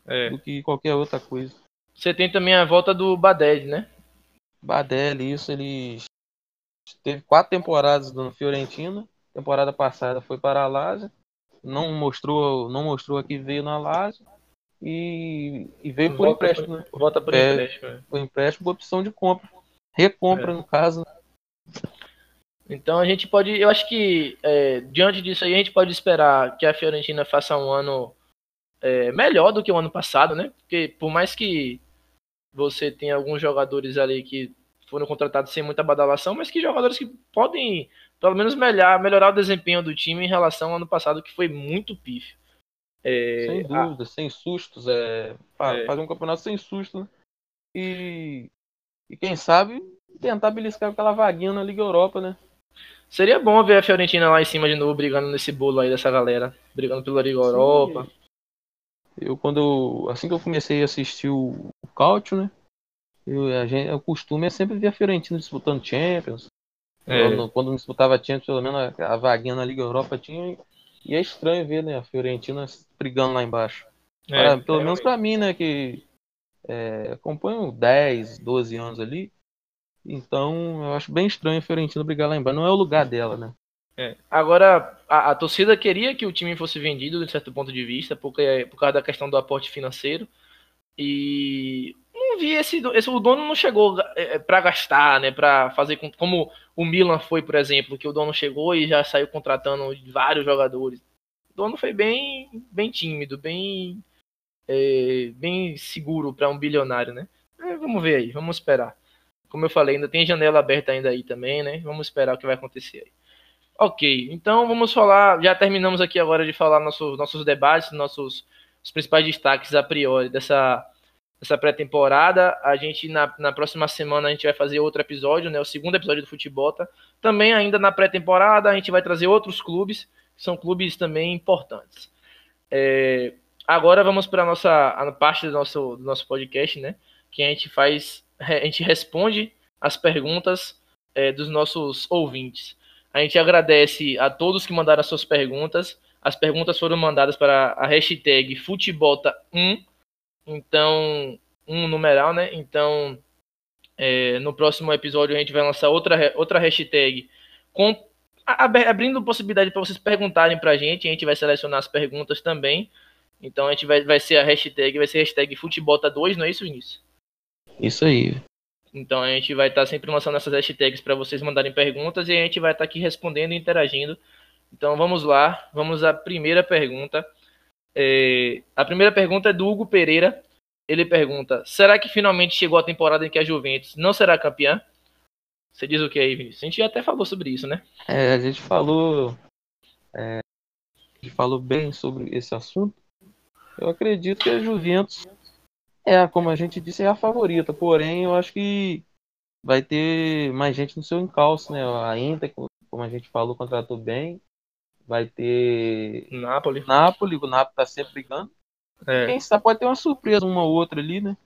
É. Do que qualquer outra coisa. Você tem também a volta do Badelli, né? Badelli, isso, ele teve quatro temporadas no Fiorentina. Temporada passada foi para a Lazio. Não mostrou, não mostrou que veio na Lazio. E, e veio por volta empréstimo, por, né? Volta por é, empréstimo. É. Por empréstimo por opção de compra. Recompra, é. no caso. Então a gente pode, eu acho que é, diante disso aí a gente pode esperar que a Fiorentina faça um ano é, melhor do que o ano passado, né? Porque por mais que você tenha alguns jogadores ali que foram contratados sem muita badalação, mas que jogadores que podem pelo menos melhorar, melhorar o desempenho do time em relação ao ano passado que foi muito pífio. É, sem dúvida, a... sem sustos, é, é, fazer um campeonato sem susto, né? E, e quem sabe tentar beliscar aquela vaguinha na Liga Europa, né? Seria bom ver a Fiorentina lá em cima de novo, brigando nesse bolo aí dessa galera, brigando pela Liga Sim. Europa. Eu, quando assim que eu comecei a assistir o, o Cautio, né? Eu, a gente, o costume é sempre ver a Fiorentina disputando Champions. É. Quando, quando disputava Champions, pelo menos a, a vaguinha na Liga Europa tinha. E é estranho ver, né, a Fiorentina brigando lá embaixo. É, pra, pelo é, menos para mim, né, que é, acompanho 10, 12 anos ali. Então, eu acho bem estranho a Fiorentina brigar lá embaixo. Não é o lugar dela, né? É. Agora, a, a, torcida queria que o time fosse vendido, de certo ponto de vista, porque, por causa da questão do aporte financeiro. E não vi esse, esse o dono não chegou é, é para gastar, né, para fazer com, como o Milan foi, por exemplo, que o dono chegou e já saiu contratando vários jogadores. O dono foi bem, bem tímido, bem, é, bem seguro para um bilionário, né? É, vamos ver aí, vamos esperar como eu falei, ainda tem janela aberta ainda aí também, né? Vamos esperar o que vai acontecer aí. Ok, então vamos falar, já terminamos aqui agora de falar nossos, nossos debates, nossos os principais destaques a priori dessa, dessa pré-temporada. A gente, na, na próxima semana, a gente vai fazer outro episódio, né? O segundo episódio do Futebol. Também ainda na pré-temporada, a gente vai trazer outros clubes, que são clubes também importantes. É, agora vamos para a nossa a parte do nosso, do nosso podcast, né? Que a gente faz a gente responde as perguntas é, dos nossos ouvintes. A gente agradece a todos que mandaram as suas perguntas. As perguntas foram mandadas para a hashtag Futebota1, então, um numeral, né? Então, é, no próximo episódio a gente vai lançar outra, outra hashtag com, abrindo possibilidade para vocês perguntarem para a gente. A gente vai selecionar as perguntas também. Então a gente vai, vai ser a hashtag, vai ser hashtag Futebota2, não é isso, Vinícius? Isso aí. Então a gente vai estar tá sempre lançando essas hashtags para vocês mandarem perguntas e a gente vai estar tá aqui respondendo e interagindo. Então vamos lá, vamos à primeira pergunta. É, a primeira pergunta é do Hugo Pereira. Ele pergunta: Será que finalmente chegou a temporada em que a Juventus não será campeã? Você diz o que aí, Vinícius? A gente até falou sobre isso, né? É, a gente falou. É, a gente falou bem sobre esse assunto. Eu acredito que a Juventus é, como a gente disse, é a favorita. Porém, eu acho que vai ter mais gente no seu encalço, né? A Inter, como a gente falou, contratou bem. Vai ter. Napoli. Napoli, o Napoli tá sempre brigando. É. Quem sabe pode ter uma surpresa, uma ou outra ali, né?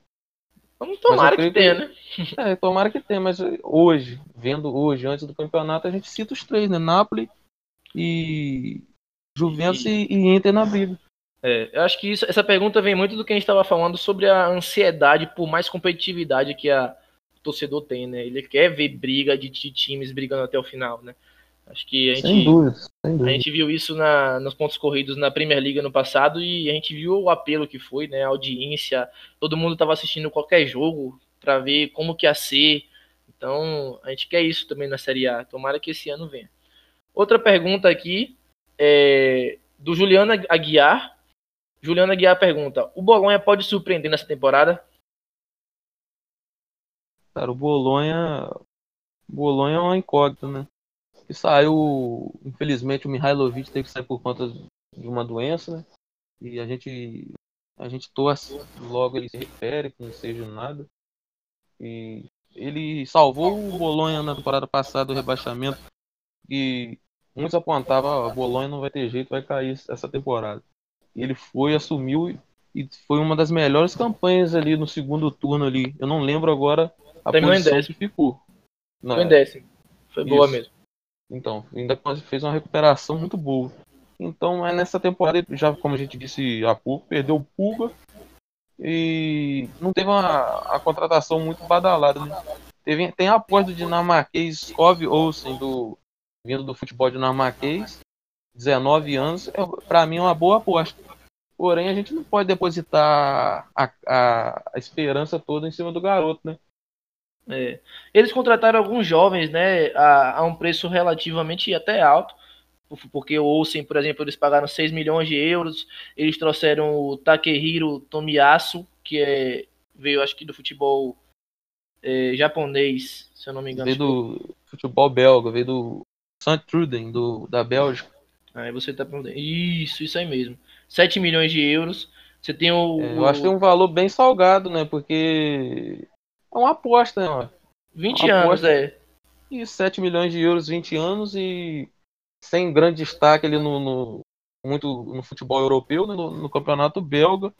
Vamos tomara que tenha, né? É, tomara que tenha, mas hoje, vendo hoje, antes do campeonato, a gente cita os três, né? Napoli e Juventus e, e Inter na briga. É, eu acho que isso, essa pergunta vem muito do que a gente estava falando sobre a ansiedade por mais competitividade que a, o torcedor tem, né? Ele quer ver briga de, de times brigando até o final, né? Acho que a gente, sem dúvida, sem dúvida. A gente viu isso na, nos pontos corridos na Premier League no passado e a gente viu o apelo que foi, né? A audiência, todo mundo estava assistindo qualquer jogo para ver como que ia ser. Então, a gente quer isso também na Série A. Tomara que esse ano venha. Outra pergunta aqui é do Juliano Aguiar. Juliana Guiar pergunta: o Bolonha pode surpreender nessa temporada? Cara, o Bolonha. Bolonha é uma incógnita, né? Que saiu, infelizmente, o Mihailovic teve que sair por conta de uma doença, né? E a gente. A gente torce logo ele se refere, que não seja nada. E ele salvou o Bolonha na temporada passada do rebaixamento. E muitos apontavam, ah, o Bolonha não vai ter jeito, vai cair essa temporada ele foi, assumiu e foi uma das melhores campanhas ali no segundo turno ali. Eu não lembro agora a Terminou posição que ficou. Não, foi em décimo. Foi boa mesmo. Então, ainda fez uma recuperação muito boa. Então, é nessa temporada, já como a gente disse há pouco, perdeu o Pulga e não teve uma a contratação muito badalada. Né? Teve, tem a aposta do dinamarquês Skov Olsen, do, vindo do futebol dinamarquês, 19 anos, é, para mim é uma boa aposta. Porém, a gente não pode depositar a, a, a esperança toda em cima do garoto, né? É. Eles contrataram alguns jovens, né, a, a, um preço relativamente até alto, porque o Olsen, por exemplo, eles pagaram 6 milhões de euros, eles trouxeram o Takehiro Tomiyasu, que é, veio acho que do futebol é, japonês, se eu não me engano. Veio do futebol belga, veio do St. Truden, do, da Bélgica. Aí você tá perguntando. Isso, isso aí mesmo. 7 milhões de euros. Você tem o. É, eu acho que é um valor bem salgado, né? Porque é uma aposta, né? 20 uma anos, aposta. é. E 7 milhões de euros, 20 anos e sem grande destaque ali no, no muito no futebol europeu, né? no, no, campeonato belga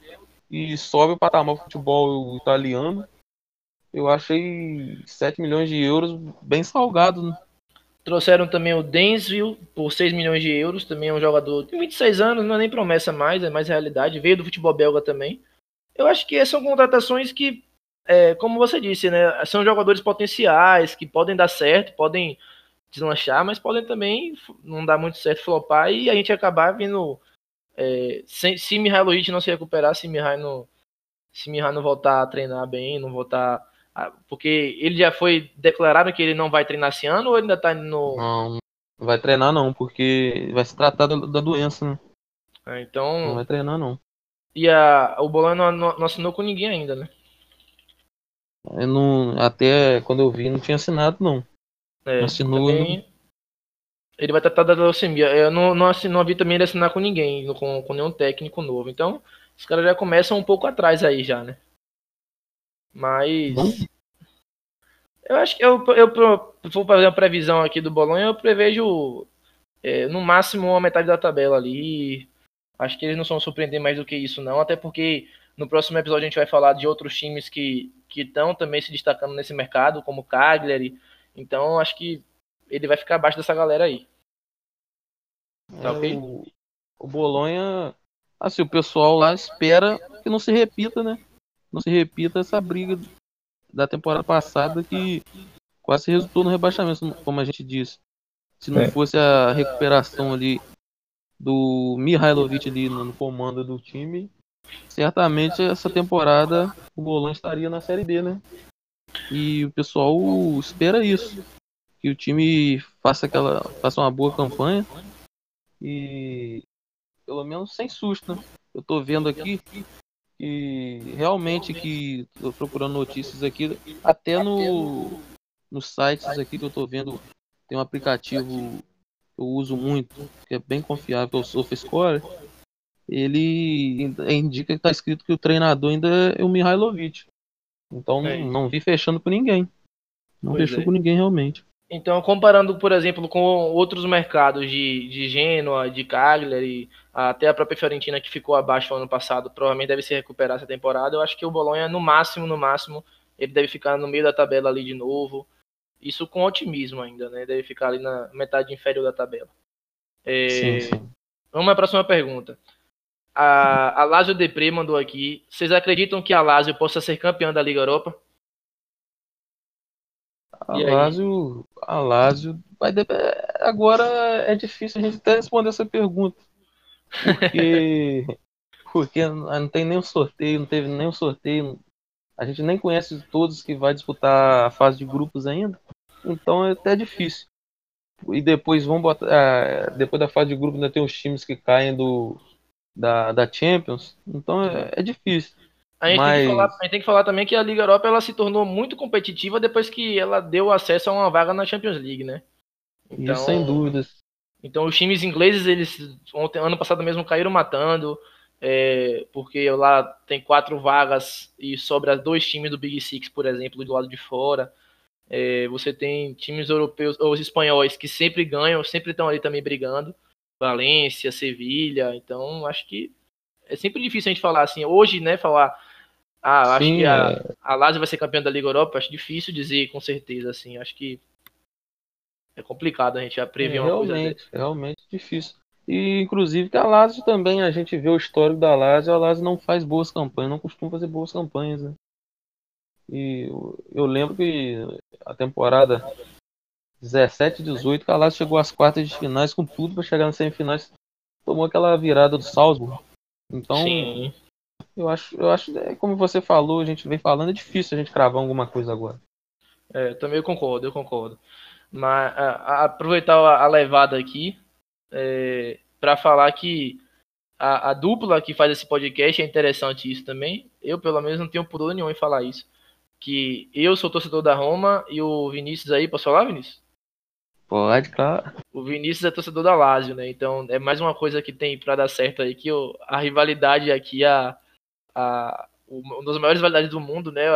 e sobe o patamar do futebol italiano. Eu achei 7 milhões de euros bem salgado, né? Trouxeram também o Densville por 6 milhões de euros, também é um jogador de 26 anos, não é nem promessa mais, é mais realidade. Veio do futebol belga também. Eu acho que são contratações que, é, como você disse, né, são jogadores potenciais, que podem dar certo, podem deslanchar, mas podem também não dar muito certo, flopar e a gente acabar vindo. É, se, se Mihailovic não se recuperar, se Mihai não, não voltar a treinar bem, não voltar porque ele já foi declarado que ele não vai treinar esse ano ou ainda tá no. Não, não vai treinar não, porque vai se tratar da, da doença, né? Ah, então. Não vai treinar não. E a, o Bolão não, não, assinou com ninguém ainda, né? Eu não, até quando eu vi, não tinha assinado, não. É, assinou. Também, ele vai tratar da leucemia. Eu não, não, assin, não vi também ele assinar com ninguém, com, com nenhum técnico novo. Então, os caras já começam um pouco atrás aí já, né? Mas. Eu acho que eu, eu, eu vou fazer uma previsão aqui do Bolonha, eu prevejo é, no máximo uma metade da tabela ali. Acho que eles não vão surpreender mais do que isso, não. Até porque no próximo episódio a gente vai falar de outros times que estão também se destacando nesse mercado, como o Cagliari. Então acho que ele vai ficar abaixo dessa galera aí. Tá é, ok? O, o Bolonha, assim, o pessoal lá espera que não se repita, né? Não se repita essa briga da temporada passada que quase resultou no rebaixamento, como a gente disse. Se não é. fosse a recuperação ali do Mihailovic ali no comando do time, certamente essa temporada o Bolão estaria na Série D, né? E o pessoal espera isso. Que o time faça aquela. faça uma boa campanha. E pelo menos sem susto, né? Eu tô vendo aqui e realmente que estou procurando notícias aqui, até no nos sites aqui que eu estou vendo, tem um aplicativo que eu uso muito, que é bem confiável, o SofaScore. Ele indica que está escrito que o treinador ainda é o Mihailovic. Então é. não vi fechando com ninguém. Não pois fechou é. com ninguém realmente. Então, comparando, por exemplo, com outros mercados de, de Genoa, de Cagliari, até a própria Fiorentina que ficou abaixo no ano passado, provavelmente deve se recuperar essa temporada. Eu acho que o Bolonha, no máximo, no máximo, ele deve ficar no meio da tabela ali de novo. Isso com otimismo ainda, né? Deve ficar ali na metade inferior da tabela. É... Sim, sim. Vamos à próxima pergunta. A, a Lazio Depre mandou aqui. Vocês acreditam que a Lazio possa ser campeã da Liga Europa? A Lazio, a Lazio vai agora é difícil a gente até responder essa pergunta. Porque porque não tem nenhum sorteio, não teve nenhum sorteio. A gente nem conhece todos que vai disputar a fase de grupos ainda. Então é até difícil. E depois vão botar. É, depois da fase de grupos ainda tem os times que caem do, da, da Champions. Então é, é difícil. A gente, Mas... tem falar, a gente, tem que falar, também que a Liga Europa ela se tornou muito competitiva depois que ela deu acesso a uma vaga na Champions League, né? Então, Isso, sem dúvidas. Então os times ingleses, eles ontem, ano passado mesmo caíram matando, é, porque lá tem quatro vagas e sobra dois times do Big Six, por exemplo, do lado de fora. É, você tem times europeus ou espanhóis que sempre ganham, sempre estão ali também brigando. Valência, Sevilha. Então acho que é sempre difícil a gente falar assim. Hoje, né, falar ah, acho Sim, que a, é... a Lazio vai ser campeã da Liga Europa. Acho difícil dizer com certeza, assim. Acho que é complicado a gente já prever é, uma realmente, coisa Realmente difícil. E inclusive que a Lazio também, a gente vê o histórico da Lazio, a Lazio não faz boas campanhas, não costuma fazer boas campanhas, né? E eu, eu lembro que a temporada 17 18, que a Lazio chegou às quartas de finais com tudo para chegar nas semifinais, tomou aquela virada do Salzburg. Então, Sim. eu acho, eu acho, é, como você falou, a gente vem falando, é difícil a gente cravar alguma coisa agora. É, também eu concordo, eu concordo. Mas a, a, aproveitar a, a, levada aqui é, para falar que a, a, dupla que faz esse podcast é interessante isso também. Eu, pelo menos, não tenho pudor nenhum em falar isso. Que eu sou torcedor da Roma e o Vinícius aí, posso falar, Vinícius? Pode, claro. O Vinícius é torcedor da Lazio, né? Então é mais uma coisa que tem para dar certo aí, que a rivalidade aqui, a, a, uma das maiores rivalidades do mundo, né?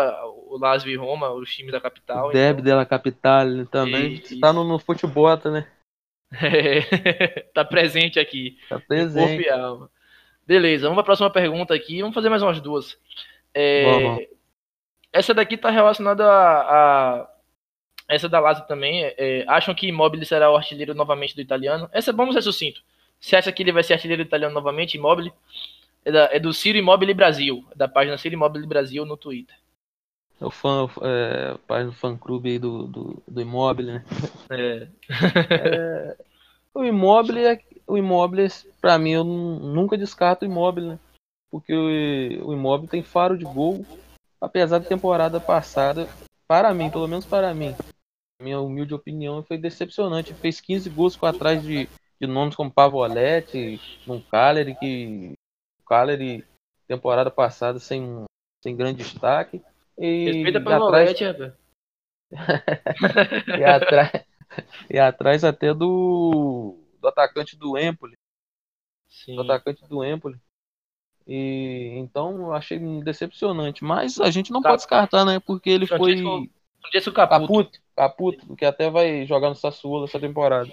O Lazio e Roma, os times da capital. O Deb então... della Capital também. Está no, no futebol, né? É, tá presente aqui. Tá presente. Beleza, vamos para a próxima pergunta aqui. Vamos fazer mais umas duas. É, essa daqui tá relacionada a, a essa da Lazio também. É, é, acham que Immobile será o artilheiro novamente do italiano? Essa vamos ser sucinto. Você acha que ele vai ser artilheiro italiano novamente, Immobile? É, da, é do Ciro Immobile Brasil, da página Ciro Immobile Brasil no Twitter. É o fã, é, página do fã clube aí do, do, do Immobile, né? É. é o Immobile, é, o Immobile, pra mim, eu nunca descarto o Immobile, né? Porque o, o Immobile tem faro de gol, apesar da temporada passada, para mim, pelo menos para mim, minha humilde opinião, foi decepcionante. Fez 15 gols com atrás de, de nomes como Pavoletti, num Cagliari, que Cagliari, temporada passada, sem, sem grande destaque. E, Respeita Pavoletti, atrás... e, atrás, e atrás até do, do atacante do Empoli. Sim. Do atacante do Empoli. E então eu achei decepcionante, mas a gente não Cap... pode descartar, né? Porque ele foi Francesco Caputo. Caputo, Caputo, que até vai jogar no Sassuolo essa temporada.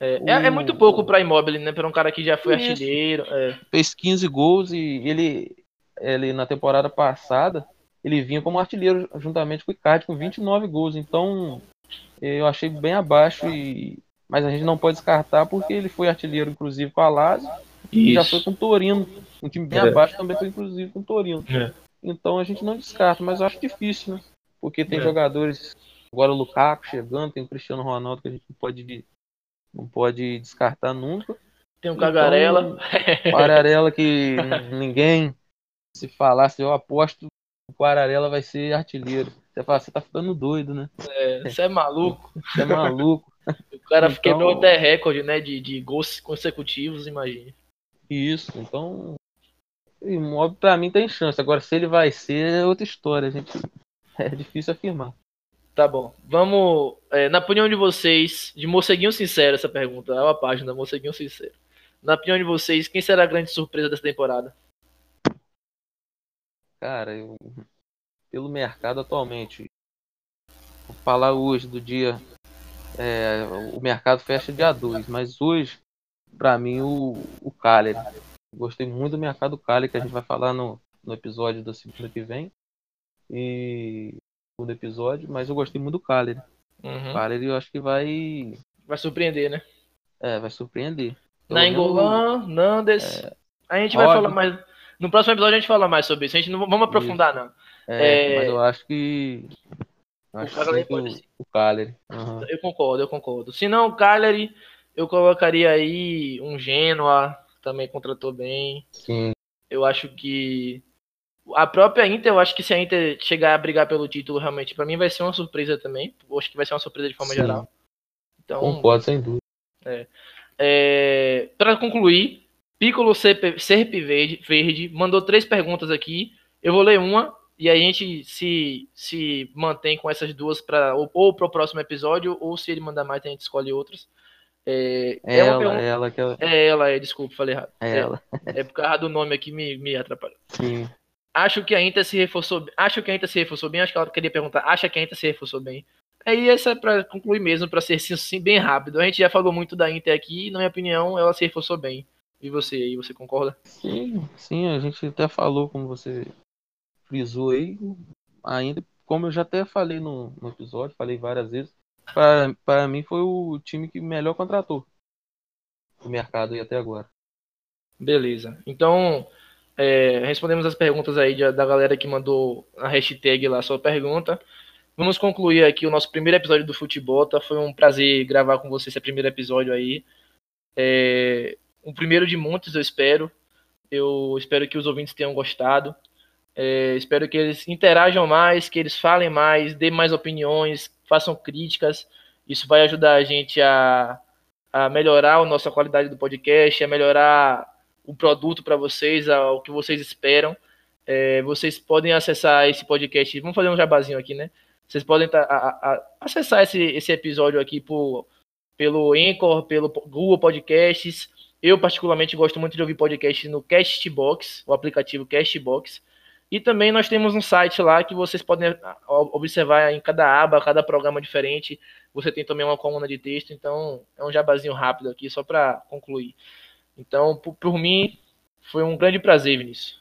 É, o... é, é, muito pouco para Immobile, né? Para um cara que já foi Isso. artilheiro. É. Fez 15 gols e ele, ele na temporada passada ele vinha como artilheiro juntamente com o Icardi com 29 gols. Então eu achei bem abaixo e mas a gente não pode descartar porque ele foi artilheiro inclusive com a Lazio e já foi com o Torino, um time bem é. abaixo também foi inclusive com o Torino. É. Então a gente não descarta, mas eu acho difícil, né? Porque tem é. jogadores, agora o Lukaku chegando, tem o Cristiano Ronaldo que a gente não pode, não pode descartar nunca. Tem o Cagarela. Então, que ninguém se falasse, eu aposto o Quararela vai ser artilheiro. Você fala, você tá ficando doido, né? É, você é maluco. Você é maluco. o cara então, quebrou até recorde, né? De, de gols consecutivos, imagine. Isso, então. O imóvel pra mim tem chance. Agora, se ele vai ser, é outra história. A gente É difícil afirmar. Tá bom. Vamos. É, na opinião de vocês, de Moceguinho Sincero, essa pergunta. É uma página, Moceguinho Sincero. Na opinião de vocês, quem será a grande surpresa dessa temporada? Cara, eu, pelo mercado atualmente, vou falar hoje do dia. É, o mercado fecha dia 2, mas hoje, para mim, o, o Cagliari. Gostei muito do mercado Cagliari, que a gente vai falar no, no episódio da segunda que vem e segundo episódio, mas eu gostei muito do Caleri. Uhum. O Caleri eu acho que vai. Vai surpreender, né? É, vai surpreender. Na Engolan, Nandes. É... A gente vai falar mais. No próximo episódio a gente fala mais sobre isso. A gente não vamos aprofundar, não. É, é... Mas eu acho que. Eu acho o Cagliari pode ser. O Cagliari. Uhum. Eu concordo, eu concordo. Se não, o Cagliari, eu colocaria aí um Genoa, também contratou bem. Sim. Eu acho que a própria Inter, eu acho que se a Inter chegar a brigar pelo título, realmente, para mim vai ser uma surpresa também. Eu acho que vai ser uma surpresa de forma Sim. geral. Então, Concordo, sem dúvida. É. É, para concluir, Piccolo Serpe Verde, Verde mandou três perguntas aqui. Eu vou ler uma e a gente se, se mantém com essas duas para ou, ou para o próximo episódio, ou se ele mandar mais, a gente escolhe outras. É, é ela, pergunta... é ela que ela... É ela, é, desculpa, falei errado. É, é ela. É por causa do nome aqui me, me atrapalhou. Sim. Acho que a Inter se reforçou. Acho que a Inter se reforçou bem. Acho que ela queria perguntar. Acha que a Inter se reforçou bem? Aí essa é para concluir mesmo, para ser assim, bem rápido. A gente já falou muito da Inter aqui, e, na minha opinião, ela se reforçou bem. E você aí, você concorda? Sim, sim, a gente até falou, como você frisou aí, ainda, como eu já até falei no, no episódio, falei várias vezes, para mim foi o time que melhor contratou. o mercado aí até agora. Beleza. Então, é, respondemos as perguntas aí da galera que mandou a hashtag lá sua pergunta. Vamos concluir aqui o nosso primeiro episódio do Futebol. Tá? Foi um prazer gravar com você esse primeiro episódio aí. É, um primeiro de muitos, eu espero. Eu espero que os ouvintes tenham gostado. É, espero que eles interajam mais, que eles falem mais, dêem mais opiniões, façam críticas. Isso vai ajudar a gente a, a melhorar a nossa qualidade do podcast, a melhorar o produto para vocês, o que vocês esperam. É, vocês podem acessar esse podcast. Vamos fazer um jabazinho aqui, né? Vocês podem tá, a, a, acessar esse, esse episódio aqui por, pelo Anchor, pelo Google Podcasts. Eu, particularmente, gosto muito de ouvir podcast no Castbox, o aplicativo Castbox. E também nós temos um site lá que vocês podem observar em cada aba, cada programa diferente. Você tem também uma coluna de texto, então é um jabazinho rápido aqui, só para concluir. Então, por, por, mim, foi um grande prazer, Vinícius.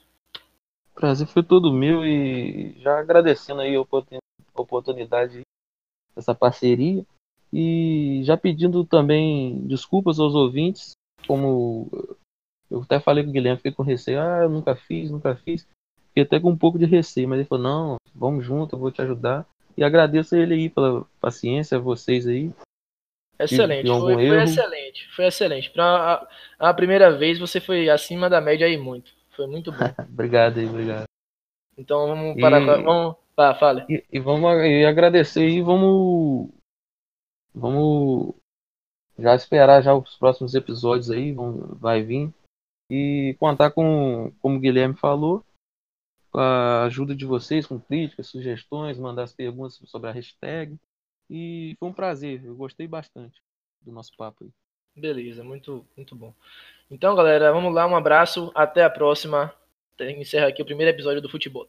Prazer foi todo meu e já agradecendo aí a oportunidade dessa parceria e já pedindo também desculpas aos ouvintes, como eu até falei com o Guilherme, fiquei com receio, ah, eu nunca fiz, nunca fiz. Fiquei até com um pouco de receio, mas ele falou, não, vamos junto, eu vou te ajudar. E agradeço a ele aí pela paciência, a vocês aí. Excelente, foi, foi, excelente, foi excelente. Para a, a, primeira vez você foi acima da média aí muito. Foi muito bom. obrigado aí, obrigado. Então vamos para e, vamos, fale. E, e vamos e agradecer e vamos vamos já esperar já os próximos episódios aí, vão, vai vir e contar com, como o Guilherme falou, com a ajuda de vocês, com críticas, sugestões, mandar as perguntas sobre a hashtag. E foi um prazer, eu gostei bastante do nosso papo aí. Beleza, muito, muito bom. Então, galera, vamos lá, um abraço, até a próxima. Encerra aqui o primeiro episódio do Futebol.